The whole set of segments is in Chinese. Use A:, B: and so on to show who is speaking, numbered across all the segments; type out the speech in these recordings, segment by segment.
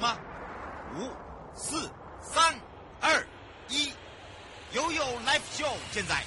A: 吗？五、四、三、二、一，悠悠 Live Show 现在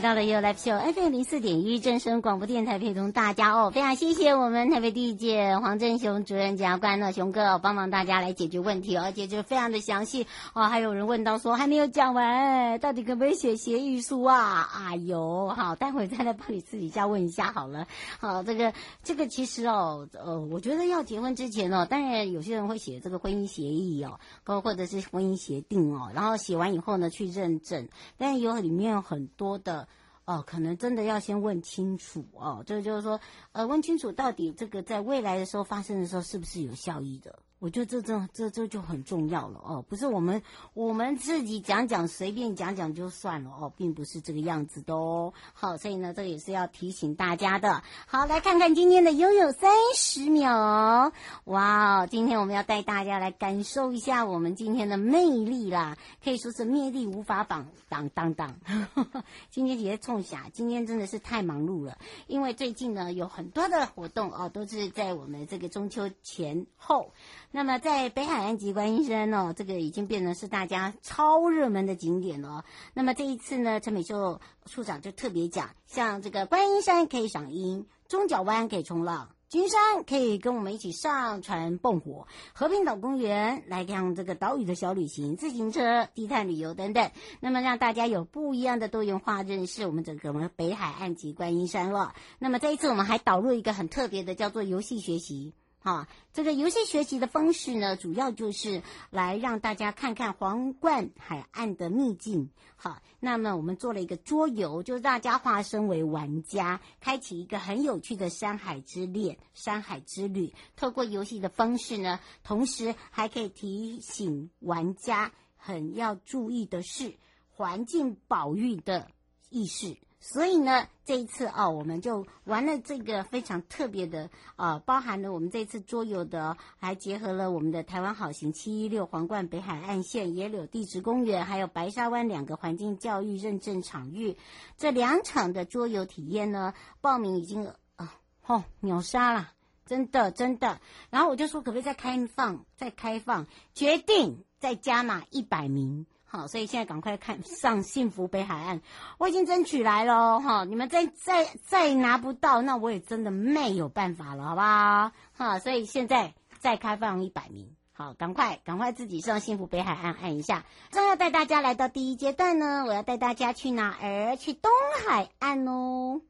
B: 回到了 You Live Show FM 零四点一正声广播电台，陪同大家哦，非常谢谢我们台北第一届黄正雄主任检察官呢，雄哥，帮忙大家来解决问题，而且就非常的详细哦。还有人问到说还没有讲完，到底可不可以写协议书啊？哎呦，好，待会再来帮你私底下问一下好了。好，这个这个其实哦，呃，我觉得要结婚之前哦，当然有些人会写这个婚姻协议哦，或或者是婚姻协定哦，然后写完以后呢去认证，但是有里面有很多的。哦，可能真的要先问清楚哦，这就是说，呃，问清楚到底这个在未来的时候发生的时候是不是有效益的。我觉得这这这这就很重要了哦，不是我们我们自己讲讲随便讲讲就算了哦，并不是这个样子的哦。好，所以呢，这个也是要提醒大家的。好，来看看今天的拥有三十秒。哇哦，今天我们要带大家来感受一下我们今天的魅力啦，可以说是魅力无法挡挡挡挡。今天直接冲下，今天真的是太忙碌了，因为最近呢有很多的活动哦，都是在我们这个中秋前后。那么在北海岸及观音山哦，这个已经变成是大家超热门的景点了。那么这一次呢，陈美秀处长就特别讲，像这个观音山可以赏樱，中角湾可以冲浪，金山可以跟我们一起上船蹦火，和平岛公园来看这个岛屿的小旅行，自行车、低碳旅游等等。那么让大家有不一样的多元化认识我们整个我们北海岸及观音山了。那么这一次我们还导入一个很特别的，叫做游戏学习。好，这个游戏学习的方式呢，主要就是来让大家看看皇冠海岸的秘境。好，那么我们做了一个桌游，就是大家化身为玩家，开启一个很有趣的山海之恋、山海之旅。透过游戏的方式呢，同时还可以提醒玩家很要注意的是环境保育的意识。所以呢，这一次哦，我们就玩了这个非常特别的啊、呃，包含了我们这次桌游的，还结合了我们的台湾好行七一六皇冠北海岸线野柳地质公园，还有白沙湾两个环境教育认证场域，这两场的桌游体验呢，报名已经啊，哦，秒杀了，真的真的。然后我就说，可不可以再开放，再开放，决定再加码一百名。好，所以现在赶快看上幸福北海岸，我已经争取来了哈，你们再再再拿不到，那我也真的没有办法了，好不好？哈，所以现在再开放一百名，好，赶快赶快自己上幸福北海岸按一下。正要带大家来到第一阶段呢，我要带大家去哪儿？去东海岸哦。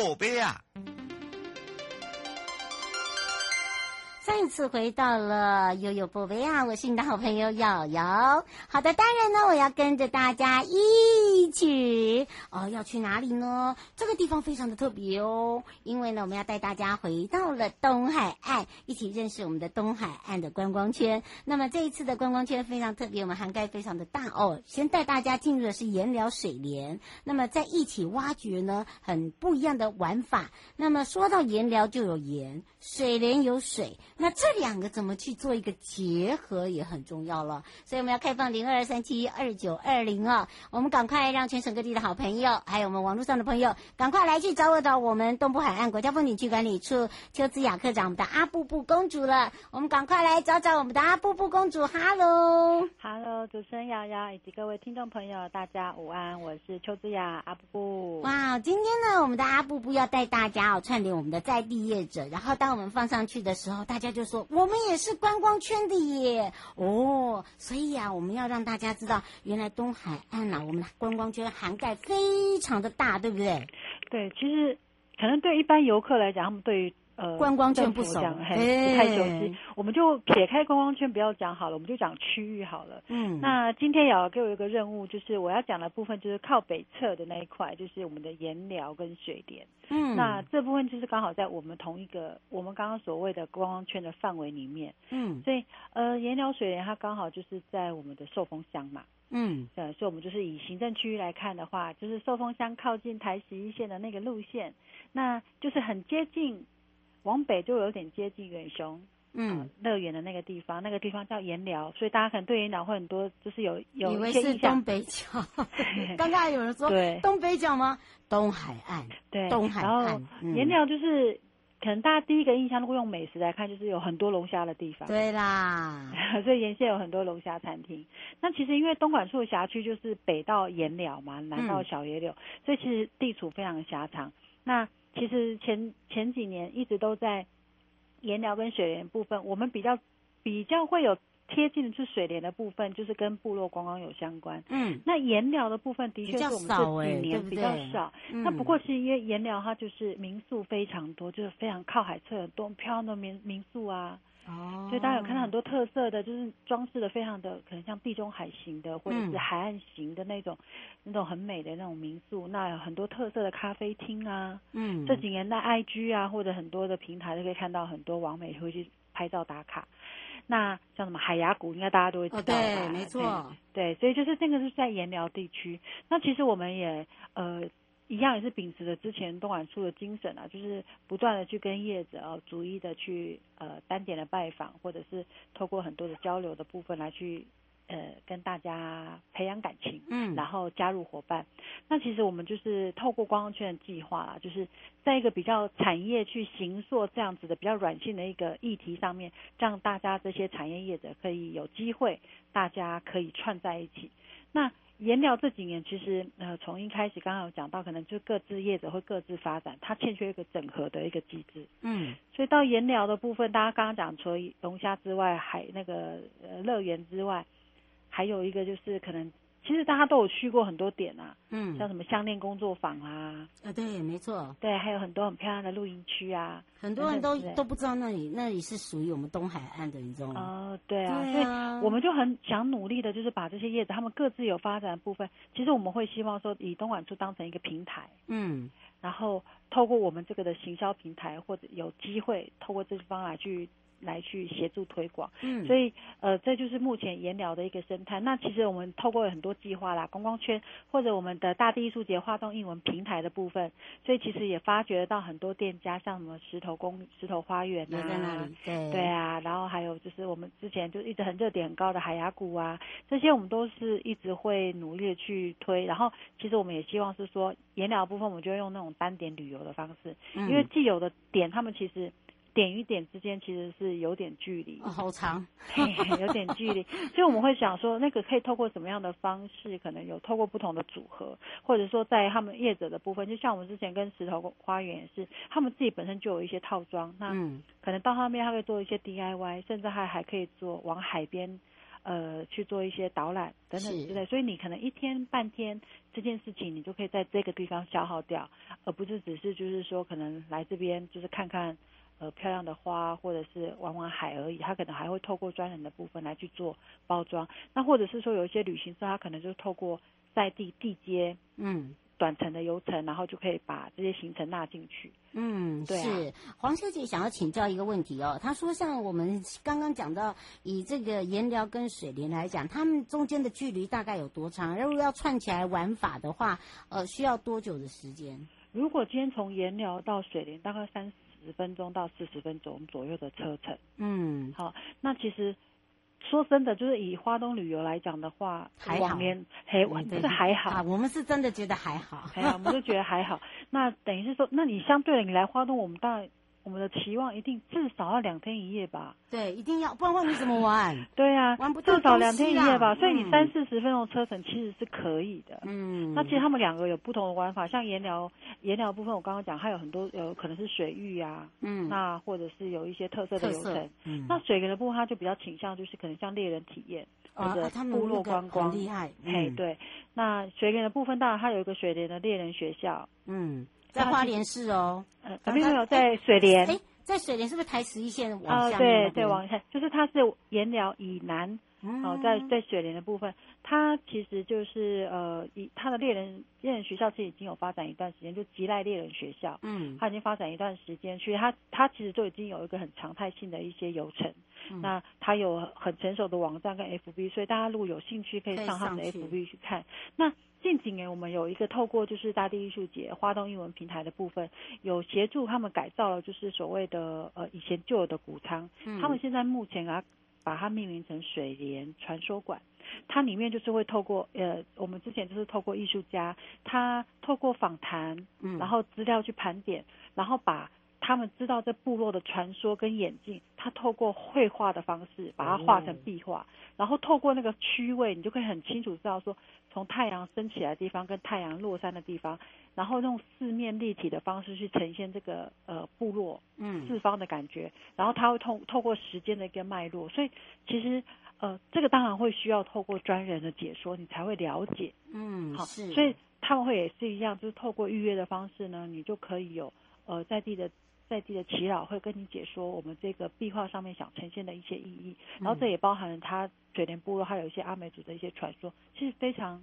B: 口碑啊次回到了悠悠宝贝啊！我是你的好朋友瑶瑶。好的，当然呢，我要跟着大家一起哦，要去哪里呢？这个地方非常的特别哦，因为呢，我们要带大家回到了东海岸，一起认识我们的东海岸的观光圈。那么这一次的观光圈非常特别，我们涵盖非常的大哦。先带大家进入的是盐寮水莲，那么在一起挖掘呢，很不一样的玩法。那么说到盐寮就有盐，水莲有水，那这两。个怎么去做一个结合也很重要了，所以我们要开放零二三七二九二零啊，我们赶快让。全省各地的好朋友，还有我们网络上的朋友，赶快来去找我，找我们东部海岸国家风景区管理处邱子雅科长，我们的阿布布公主了。我们赶快来找找我们的阿布布公主。哈喽，
C: 哈喽，主持人瑶瑶以及各位听众朋友，大家午安，我是邱子雅阿布布。
B: 哇，今天呢，我们的阿布布要带大家哦串联我们的在地业者，然后当我们放上去的时候，大家就说我们也是观光圈的耶。哦，所以啊，我们要让大家知道，原来东海岸啊，我们的观光圈涵盖非常的大，对不对？
C: 对，其实可能对一般游客来讲，他们对于呃
B: 观光圈不熟，
C: 嘿不太熟悉。我们就撇开观光圈不要讲好了，我们就讲区域好了。嗯，那今天也要给我一个任务，就是我要讲的部分就是靠北侧的那一块，就是我们的盐寮跟水莲。嗯，那这部分就是刚好在我们同一个我们刚刚所谓的观光圈的范围里面。嗯，所以呃盐寮水莲它刚好就是在我们的寿丰乡嘛。嗯，对，所以我们就是以行政区域来看的话，就是寿丰乡靠近台十一线的那个路线，那就是很接近，往北就有点接近远雄，嗯，乐园的那个地方，那个地方叫盐寮，所以大家可能对盐寮会很多，就是有有一些印象。以为是东北角，刚刚有人说对东北角吗？东海岸，对，东海岸，然后盐寮就是。可能大家第一个印象，如果用美食来看，就是有很多龙虾的地方。
B: 对啦，
C: 所以沿线有很多龙虾餐厅。那其实因为东莞处辖区就是北到盐寮嘛，南到小野柳，嗯、所以其实地处非常狭长。那其实前前几年一直都在盐疗跟水莲部分，我们比较比较会有。贴近的是水莲的部分，就是跟部落观光有相关。嗯，那盐疗的部分的确是我们这几年比较少。那不过是因为盐疗它就是民宿非常多，就是非常靠海侧，很多漂亮的民民宿啊。哦。所以大家有看到很多特色的，就是装饰的非常的可能像地中海型的，或者是海岸型的那种，嗯、那种很美的那种民宿。那有很多特色的咖啡厅啊。嗯。这几年在 IG 啊，或者很多的平台都可以看到很多网美会去拍照打卡。那像什么海牙谷，应该大家都会知道吧？
B: 哦、对，没错。
C: 对，所以就是这个是在盐寮地区。那其实我们也呃一样也是秉持着之前东莞处的精神啊，就是不断的去跟业者啊逐一的去呃单点的拜访，或者是透过很多的交流的部分来去。呃，跟大家培养感情，嗯，然后加入伙伴。那其实我们就是透过观光圈的计划啦，就是在一个比较产业去行塑这样子的比较软性的一个议题上面，让大家这些产业业者可以有机会，大家可以串在一起。那盐寮这几年其实呃，从一开始刚刚有讲到，可能就各自业者会各自发展，它欠缺一个整合的一个机制，嗯，所以到盐寮的部分，大家刚刚讲除了龙虾之外，还那个呃乐园之外。还有一个就是可能，其实大家都有去过很多点啊，嗯，像什么项链工作坊啊，
B: 啊对，没错，
C: 对，还有很多很漂亮的露营区啊，
B: 很多人都都不知道那里那里是属于我们东海岸的，你知道吗？
C: 哦，对啊，对啊，所以我们就很想努力的，就是把这些业子他们各自有发展的部分，其实我们会希望说以东莞处当成一个平台，嗯，然后透过我们这个的行销平台，或者有机会透过这方来去。来去协助推广，嗯，所以呃，这就是目前盐寮的一个生态。那其实我们透过很多计划啦，观光圈或者我们的大地艺术节花东艺文平台的部分，所以其实也发掘到很多店家，像什么石头公石头花园啊，
B: 在那里，对
C: 对啊，然后还有就是我们之前就一直很热点很高的海牙谷啊，这些我们都是一直会努力的去推。然后其实我们也希望是说盐寮部分，我们就用那种单点旅游的方式，嗯，因为既有的点他们其实。点与点之间其实是有点距离，
B: 哦，好长，
C: 有点距离，所以我们会想说，那个可以透过什么样的方式？可能有透过不同的组合，或者说在他们业者的部分，就像我们之前跟石头花园也是，他们自己本身就有一些套装，那可能到后面他会做一些 DIY，甚至还还可以做往海边，呃，去做一些导览等等之类，所以你可能一天半天这件事情，你就可以在这个地方消耗掉，而不是只是就是说可能来这边就是看看。呃，漂亮的花，或者是玩玩海而已，他可能还会透过专人的部分来去做包装。那或者是说，有一些旅行社，他可能就透过在地地接，嗯，短程的游程，然后就可以把这些行程纳进去。
B: 嗯，对啊。是黄小姐想要请教一个问题哦，她说，像我们刚刚讲到，以这个盐寮跟水莲来讲，他们中间的距离大概有多长？如果要串起来玩法的话，呃，需要多久的时间？
C: 如果今天从盐寮到水莲，大概三十分钟到四十分钟左右的车程，嗯，好，那其实说真的，就是以花东旅游来讲的话，
B: 还好，
C: 往年嘿，是还好
B: 啊。我们是真的觉得还好，
C: 还好，我们就觉得还好。那等于是说，那你相对的，你来花东，我们当然。我们的期望一定至少要两天一夜吧？
B: 对，一定要，不然话你怎么玩？
C: 对呀、啊，
B: 玩不
C: 至少两天一夜吧。
B: 嗯、
C: 所以你三四十分钟车程其实是可以的。
B: 嗯，
C: 那其实他们两个有不同的玩法，像盐寮，盐寮部分我刚刚讲，还有很多有可能是水域啊，嗯，那或者是有一些特色的流程。嗯，那水源的部分，它就比较倾向就是可能像猎人体验或者部落观光，
B: 厉害。
C: 嘿，对。那水源的部分，当然它有一个水莲的猎人学校。
B: 嗯。在花莲市哦，
C: 呃，没有在水莲，
B: 哎，在水莲是不是台十一线往下？
C: 啊，对对，往下，就是它是盐寮以南，哦，在在雪莲的部分，它其实就是呃，以它的猎人猎人学校其实已经有发展一段时间，就吉赖猎人学校，嗯，它已经发展一段时间，所以它它其实就已经有一个很常态性的一些流程，那它有很成熟的网站跟 FB，所以大家如果有兴趣可以上他们的 FB 去看，那。近几年，我们有一个透过就是大地艺术节、花东艺文平台的部分，有协助他们改造了，就是所谓的呃以前旧有的谷仓，他们现在目前啊把它命名成水莲传说馆，它里面就是会透过呃我们之前就是透过艺术家，他透过访谈，嗯然后资料去盘点，然后把。他们知道这部落的传说跟演进，他透过绘画的方式把它画成壁画，然后透过那个区位，你就可以很清楚知道说，从太阳升起来的地方跟太阳落山的地方，然后用四面立体的方式去呈现这个呃部落嗯。四方的感觉，然后他会透透过时间的一个脉络，所以其实呃这个当然会需要透过专人的解说，你才会了解。嗯好是，所以他们会也是一样，就是透过预约的方式呢，你就可以有呃在地的。在地的祈祷会跟你解说我们这个壁画上面想呈现的一些意义，然后这也包含了他水莲部落还有一些阿美族的一些传说，其实非常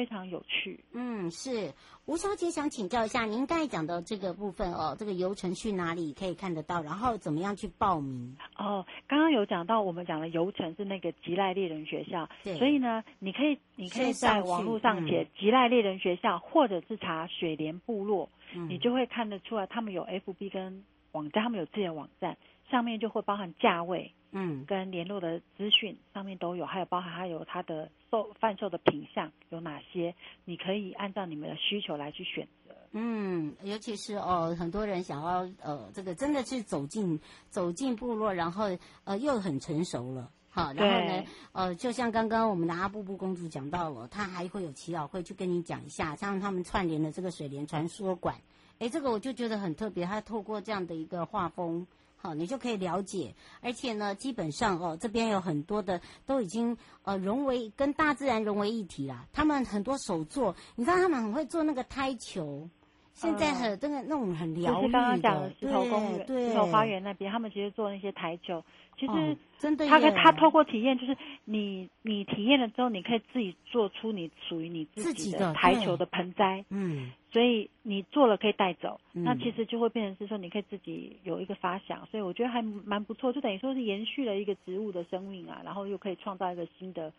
C: 非常有趣。
B: 嗯，是吴小姐想请教一下，您刚才讲的这个部分哦，这个游程去哪里可以看得到？然后怎么样去报名？
C: 哦，刚刚有讲到我们讲的游程是那个吉赖猎人学校，对，所以呢，你可以你可以在网络上写吉赖猎人学校，嗯、或者是查水莲部落。你就会看得出来，他们有 FB 跟网站，他们有自己的网站，上面就会包含价位，嗯，跟联络的资讯上面都有，还有包含还有它的售贩售的品项有哪些，你可以按照你们的需求来去选择。
B: 嗯，尤其是哦，很多人想要呃，这个真的是走进走进部落，然后呃又很成熟了。好，然后呢，呃，就像刚刚我们的阿布布公主讲到了，她还会有祈祷会去跟你讲一下，像他们串联的这个水莲传说馆，哎，这个我就觉得很特别，他透过这样的一个画风，好，你就可以了解，而且呢，基本上哦，这边有很多的都已经呃融为跟大自然融为一体啦，他们很多手作，你看他们很会做那个胎球。现在很那个那种很疗愈的，
C: 就是刚刚讲的石头公园、石头花园那边，他们其实做那些台球，其实真的，他他透过体验，就是你你体验了之后，你可以自己做出你属于你自己的台球的盆栽，嗯，所以你做了可以带走，那其实就会变成是说你可以自己有一个发想，所以我觉得还蛮不错，就等于说是延续了一个植物的生命啊，然后又可以创造一个新的。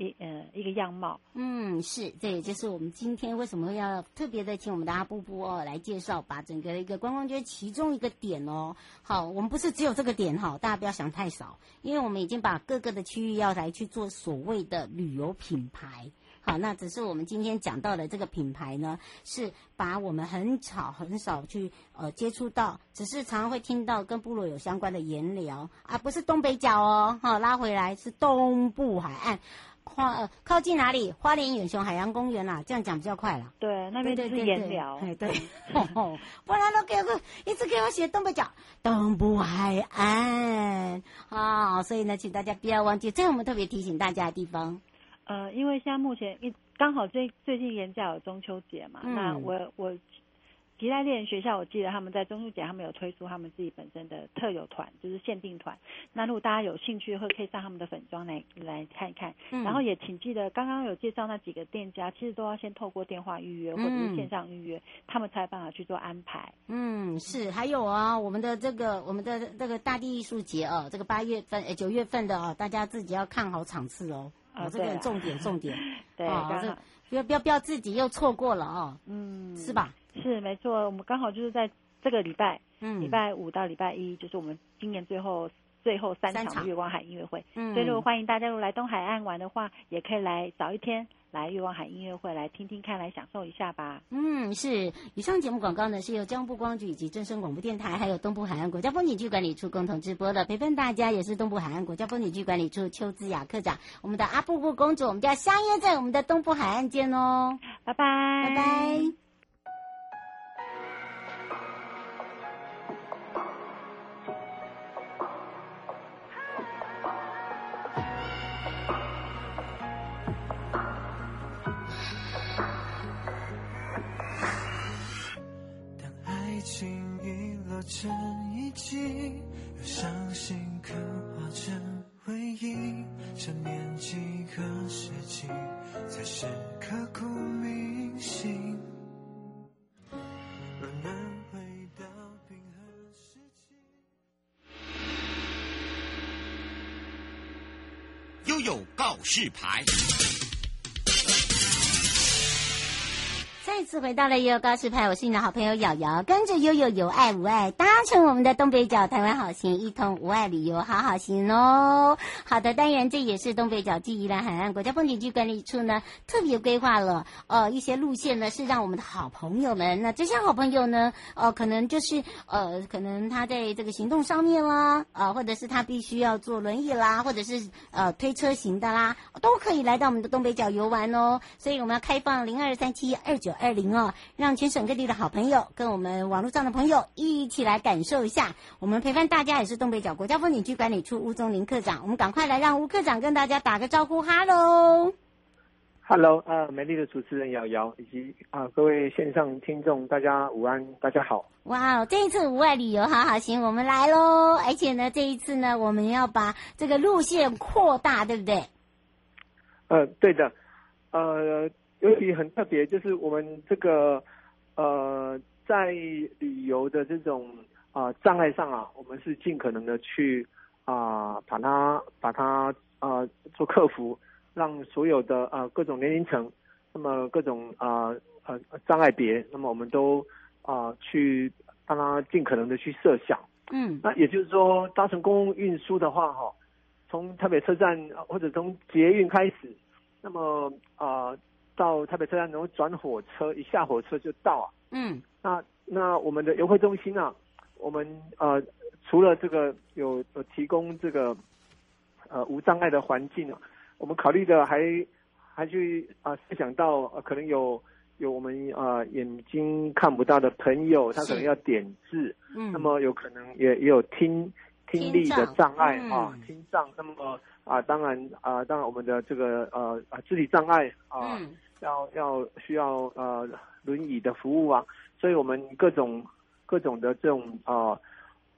C: 一呃一个样貌，
B: 嗯，是，这也就是我们今天为什么要特别的请我们的阿布布哦来介绍，把整个一个观光圈其中一个点哦，好，我们不是只有这个点哈，大家不要想太少，因为因为我们已经把各个的区域要来去做所谓的旅游品牌，好，那只是我们今天讲到的这个品牌呢，是把我们很少很少去呃接触到，只是常常会听到跟部落有相关的盐寮啊，不是东北角哦，好，拉回来是东部海岸。花呃靠近哪里？花莲远雄海洋公园啦、啊，这样讲比较快了。
C: 对，那边就是盐寮。
B: 对，对，不然都给我一直给我写东北角、东部海岸啊、哦，所以呢，请大家不要忘记，这是我们特别提醒大家的地方。
C: 呃，因为现在目前一刚好最最近盐甲有中秋节嘛，嗯、那我我。吉他猎人学校，我记得他们在中秋节，他们有推出他们自己本身的特有团，就是限定团。那如果大家有兴趣，会可以上他们的粉妆来来看一看。嗯、然后也请记得，刚刚有介绍那几个店家，其实都要先透过电话预约或者是线上预约，嗯、他们才有办法去做安排。
B: 嗯，是。还有啊，我们的这个我们的这个大地艺术节哦，这个八月份、九月份的哦，大家自己要看好场次哦。啊、哦，这个重点重
C: 点。
B: 对，不要不要不要自己又错过了哦。嗯，是吧？
C: 是没错，我们刚好就是在这个礼拜，嗯，礼拜五到礼拜一，就是我们今年最后。最后三场月光海音乐会。
B: 嗯，
C: 所以如果欢迎大家如果来东海岸玩的话，也可以来早一天。来月光海音乐会来听听看，来享受一下吧。
B: 嗯，是。以上节目广告呢，是由交通部光局以及正声广播电台，还有东部海岸国家风景区管理处共同直播的。陪伴大家也是东部海岸国家风景区管理处邱姿雅科长，我们的阿布布公主，我们就要相约在我们的东部海岸见哦。
C: 拜拜，
B: 拜拜。
D: 成遗迹，有伤心刻画成回忆，想念几个世纪，才是刻骨铭心。若能回到冰河时
A: 期，悠悠告示牌。
B: 再次回到了悠悠告示牌，我是你的好朋友瑶瑶，跟着悠悠有爱无爱，搭乘我们的东北角台湾好行，一同无爱旅游好好行哦。好的，当然这也是东北角暨宜兰海岸国家风景区管理处呢特别规划了呃一些路线呢，是让我们的好朋友们，那这些好朋友呢，呃可能就是呃可能他在这个行动上面啦，呃或者是他必须要坐轮椅啦，或者是呃推车型的啦，都可以来到我们的东北角游玩哦。所以我们要开放零二三七二九。二零哦，让全省各地的好朋友跟我们网络上的朋友一起来感受一下。我们陪伴大家也是东北角国家风景区管理处吴宗林科长，我们赶快来让吴科长跟大家打个招呼，哈喽，
E: 哈喽，呃，美丽的主持人瑶瑶以及啊、呃、各位线上听众，大家午安，大家好。
B: 哇哦，这一次无碍旅游好好行，我们来喽！而且呢，这一次呢，我们要把这个路线扩大，对不对？
E: 呃，对的，呃。尤其很特别，就是我们这个呃，在旅游的这种啊、呃、障碍上啊，我们是尽可能的去啊、呃、把它把它啊、呃、做克服，让所有的啊、呃、各种年龄层，那么各种啊呃，呃障碍别，那么我们都啊、呃、去让它尽可能的去设想。
B: 嗯，
E: 那也就是说，搭乘公共运输的话，哈，从台北车站或者从捷运开始，那么啊。呃到台北车站，然后转火车，一下火车就到啊。
B: 嗯，
E: 那那我们的游客中心啊，我们呃除了这个有有提供这个呃无障碍的环境啊，我们考虑的还还去啊设、呃、想到、呃、可能有有我们啊、呃、眼睛看不到的朋友，他可能要点字，嗯，那么有可能也也有听听力的障碍啊，听障，那么啊当然啊当然我们的这个呃啊肢体障碍啊。嗯要要需要呃轮椅的服务啊，所以我们各种各种的这种啊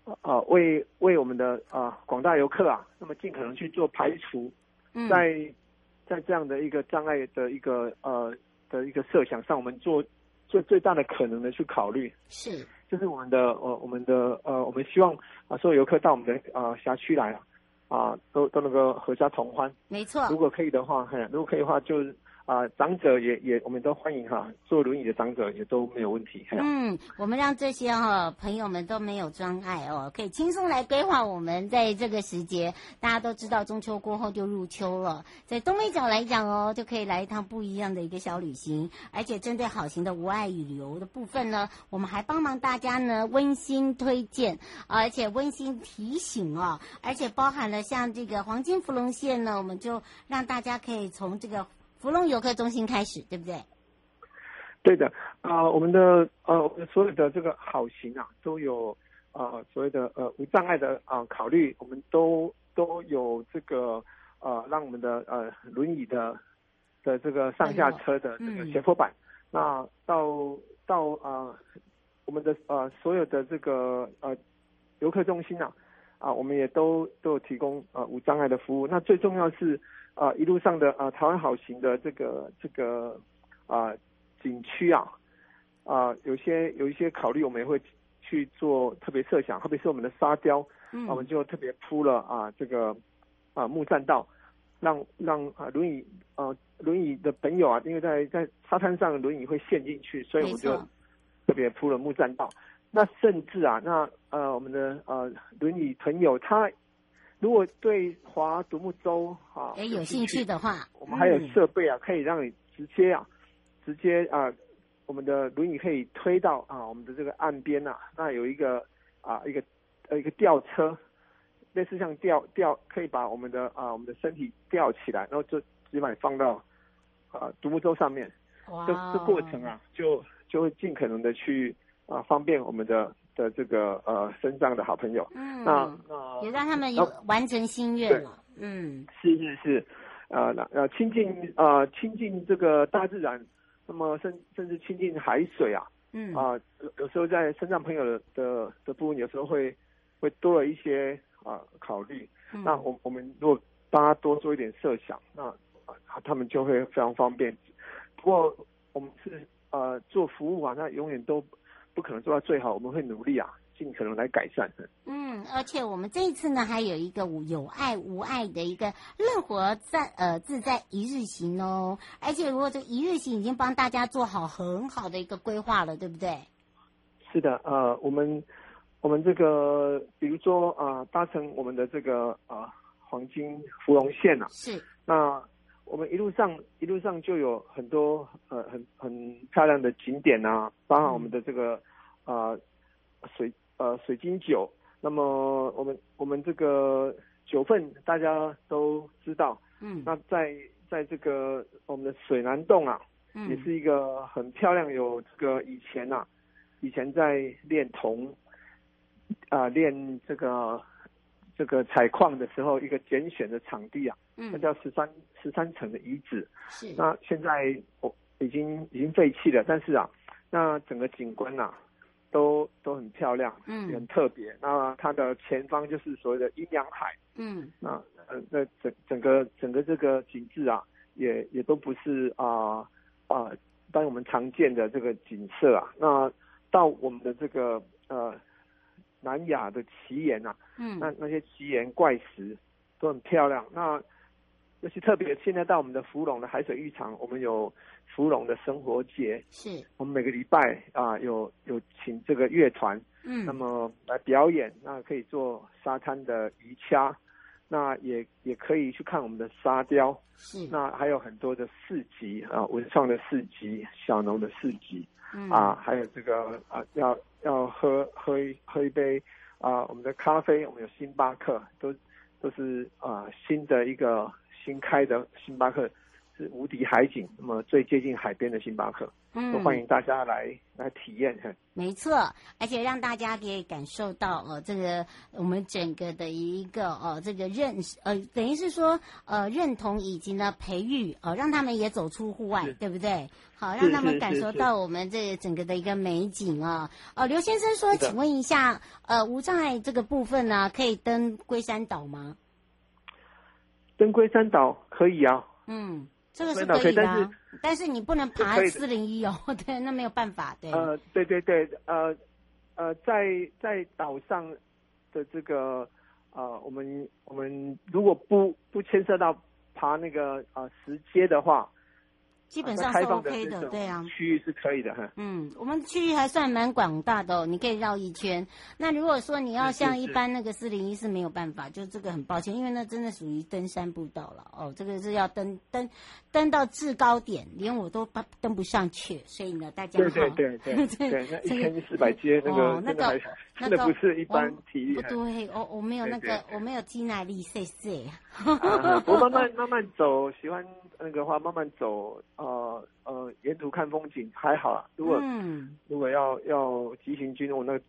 E: 呃，呃为为我们的啊广大游客啊，那么尽可能去做排除，在、嗯、在这样的一个障碍的一个呃的一个设想上，我们做做最大的可能的去考虑，
B: 是，
E: 就是我们的呃我们的呃我们希望啊所有游客到我们的呃辖区来啊啊都都能够合家同欢，
B: 没错，
E: 如果可以的话，嘿，如果可以的话就。啊、长者也也，我们都欢迎哈，坐轮椅的长者也都没有问题。
B: 嗯，我们让这些哈、朋友们都没有障碍哦，可以轻松来规划我们在这个时节。大家都知道中秋过后就入秋了，在东北角来讲哦，就可以来一趟不一样的一个小旅行。而且针对好行的无碍旅游的部分呢，我们还帮忙大家呢温馨推荐，而且温馨提醒哦，而且包含了像这个黄金芙蓉线呢，我们就让大家可以从这个。福隆游客中心开始，对不对？
E: 对的，啊、呃，我们的呃，我们所有的这个好行啊，都有啊、呃，所谓的呃无障碍的啊、呃、考虑，我们都都有这个呃，让我们的呃轮椅的的这个上下车的这个斜坡板，嗯、那到到啊、呃，我们的呃所有的这个呃游客中心啊，啊、呃，我们也都都有提供呃无障碍的服务，那最重要是。啊、呃，一路上的啊、呃，台湾好行的这个这个啊、呃、景区啊，啊、呃，有些有一些考虑，我们也会去做特别设想，特别是我们的沙雕，嗯，我们就特别铺了啊这个啊木栈道，让让啊轮椅啊轮椅的朋友啊，因为在在沙滩上轮椅会陷进去，所以我们就特别铺了木栈道。那甚至啊，那呃我们的呃轮椅朋友他如果对划独木舟啊，
B: 哎，有兴趣的话，
E: 我们还有设备啊，可以让你直接啊，直接啊，我们的轮椅可以推到啊，我们的这个岸边呐，那有一个啊，一个呃一个吊车，类似像吊吊，可以把我们的啊我们的身体吊起来，然后就直接把你放到啊独木舟上面，
B: 哇，
E: 这这过程啊，就就会尽可能的去啊方便我们的。的这个呃身上的好朋友，
B: 嗯，
E: 那那
B: 也让他们有完成心愿了，嗯，
E: 是是是，呃那呃亲近呃亲近这个大自然，那么甚甚至亲近海水啊，嗯。啊、呃、有有时候在身上朋友的的的部分，有时候会会多了一些啊、呃、考虑，嗯、那我我们如果帮他多做一点设想，那啊他们就会非常方便。不过我们是呃做服务啊，那永远都。不可能做到最好，我们会努力啊，尽可能来改善。
B: 嗯，而且我们这一次呢，还有一个有爱无爱的一个乐活在呃自在一日行哦。而且如果这一日行已经帮大家做好很好的一个规划了，对不对？
E: 是的，呃，我们我们这个比如说啊、呃，搭乘我们的这个啊、呃、黄金芙蓉线啊，
B: 是
E: 那。我们一路上一路上就有很多呃很很漂亮的景点啊，包含我们的这个啊、呃、水呃水晶酒。那么我们我们这个九份大家都知道，嗯，那在在这个我们的水南洞啊，嗯，也是一个很漂亮，有这个以前呐、啊，以前在炼铜啊炼这个。这个采矿的时候，一个拣选的场地啊，嗯，那叫十三十三层的遗址。是，那现在我已经已经废弃了，但是啊，那整个景观呐、啊，都都很漂亮，嗯，很特别。那它的前方就是所谓的阴阳海，嗯，那呃，那整整个整个这个景致啊，也也都不是啊啊，当、我们常见的这个景色啊。那到我们的这个呃。南亚的奇岩啊，嗯，那那些奇岩怪石都很漂亮。那尤其特别，现在到我们的芙蓉的海水浴场，我们有芙蓉的生活节，是。我们每个礼拜啊有有请这个乐团，嗯，那么来表演，那可以做沙滩的鱼掐，那也也可以去看我们的沙雕，是。那还有很多的市集啊，文创的市集，小农的市集。嗯、啊，还有这个啊，要要喝喝一喝一杯啊，我们的咖啡，我们有星巴克，都都是啊新的一个新开的星巴克，是无敌海景，那么最接近海边的星巴克。嗯，都欢迎大家来来体验。
B: 没错，而且让大家可以感受到呃，这个我们整个的一个呃，这个认识呃，等于是说呃，认同以及呢培育呃，让他们也走出户外，对不对？好，让他们感受到我们这整个的一个美景啊。哦、呃，刘先生说，请问一下，呃，无障碍这个部分呢，可以登龟山岛吗？
E: 登龟山岛可以啊。
B: 嗯。这个是可以的，但是，但是你不能爬四零一哦，对，那没有办法，对。
E: 呃，对对对，呃，呃，在在岛上的这个呃，我们我们如果不不牵涉到爬那个呃石阶的话。
B: 基本上是 OK 的，对啊，
E: 区域是可以的哈。
B: 嗯，我们区域还算蛮广大的哦，你可以绕一圈。那如果说你要像一般那个四零一是没有办法，就这个很抱歉，因为那真的属于登山步道了哦，这个是要登登登到制高点，连我都登不上去，所以呢，大家
E: 对对对对 对，那一千四百阶那个那个那个不是一般体力，
B: 不对，我我没有那个我没有肌耐力，谢谢。
E: 我慢慢 慢慢走，喜欢那个话慢慢走。呃呃，沿途看风景还好啊。如果、嗯、如果要要急行军，我那个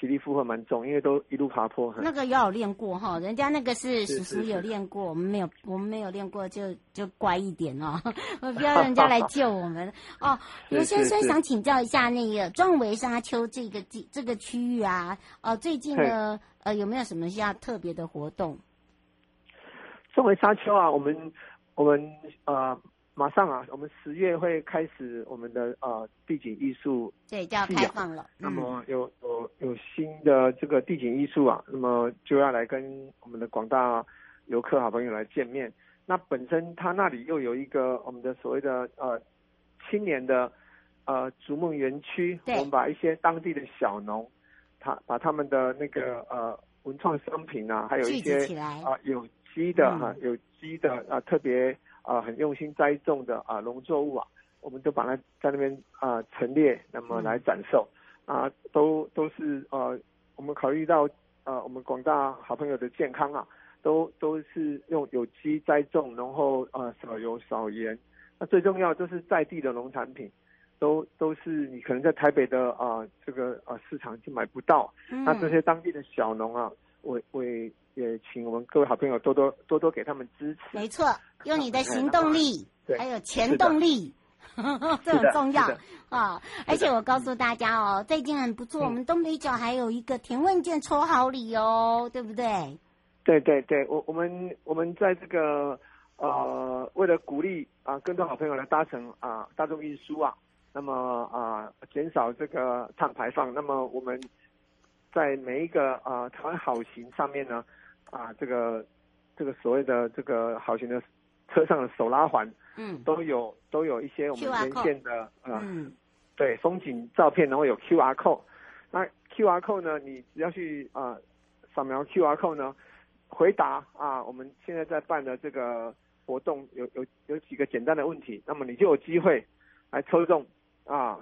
E: 体力负荷蛮重，因为都一路爬坡。
B: 那个要有练过哈，人家那个是叔叔有练过，我们没有，我们没有练过就就乖一点哦，不要人家来救我们哦。刘先生想请教一下，那个壮围沙丘这个地这个区域啊，呃，最近呢呃有没有什么要特别的活动？
E: 壮围沙丘啊，我们我们呃。马上啊，我们十月会开始我们的呃地景艺术，
B: 对，就要开放了。
E: 那么有有有新的这个地景艺术啊，那么就要来跟我们的广大游客好朋友来见面。那本身它那里又有一个我们的所谓的呃青年的呃逐梦园区，我们把一些当地的小农，他把他们的那个呃文创商品啊，还有一些啊有机的哈、嗯、有机的啊特别啊很用心栽种的啊农作物啊，我们都把它在那边啊陈列，那么来展售、嗯、啊，都都是呃我们考虑到呃我们广大好朋友的健康啊，都都是用有机栽种，然后呃少油少盐，那最重要就是在地的农产品。都都是你可能在台北的啊、呃、这个啊、呃、市场就买不到，嗯、那这些当地的小农啊，我我也请我们各位好朋友多多多多给他们支持。
B: 没错，用你的行动力，对，还有钱动力，这很重要啊、哦！而且我告诉大家哦，最近很不错，我们东北角还有一个填问卷抽好礼哦，对不对？
E: 对对对，我我们我们在这个呃，为了鼓励啊更多好朋友来搭乘啊大众运输啊。那么啊，减、呃、少这个碳排放。那么我们在每一个啊、呃、台湾好行上面呢，啊、呃，这个这个所谓的这个好行的车上的手拉环，嗯，都有都有一些我们连线的啊，嗯，对，风景照片，然后有 QR code。那 QR code 呢，你只要去啊扫描 QR code 呢，回答啊，我们现在在办的这个活动有有有几个简单的问题，那么你就有机会来抽中。啊，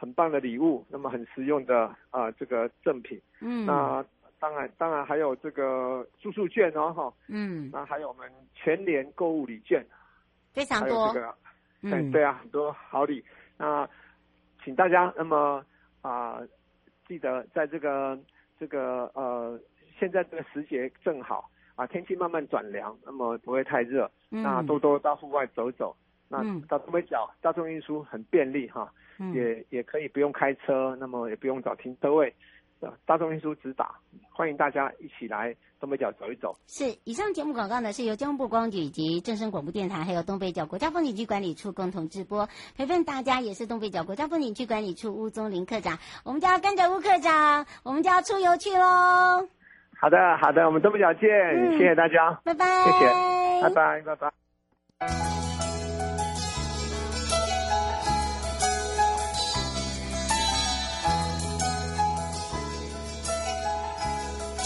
E: 很棒的礼物，那么很实用的啊，这个赠品。嗯，那当然，当然还有这个住宿券哦，哈。嗯，那还有我们全年购物礼券，
B: 非常多。
E: 这个，嗯，对啊，很多好礼。那请大家那么啊，记得在这个这个呃，现在这个时节正好啊，天气慢慢转凉，那么不会太热，嗯，那多多到户外走走。那到东北角大众运输很便利哈，嗯、也也可以不用开车，那么也不用找停车位，大众运输直达，欢迎大家一起来东北角走一走。
B: 是，以上节目广告呢是由交通部观光局以及正声广播电台还有东北角国家风景区管理处共同直播，陪伴大家也是东北角国家风景区管理处吴宗林科长，我们就要跟着吴科长，我们就要出游去喽。
E: 好的，好的，我们东北角见，嗯、谢谢大家，
B: 拜拜，
E: 谢谢，拜拜，拜拜。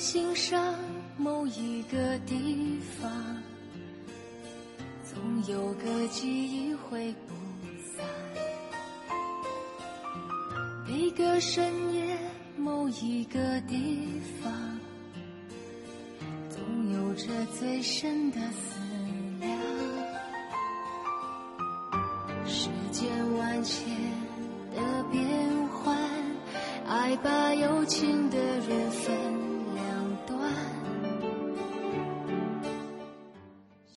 F: 心上某一个地方，总有个记忆会不散。每个深夜，某一个地方，总有着最深的思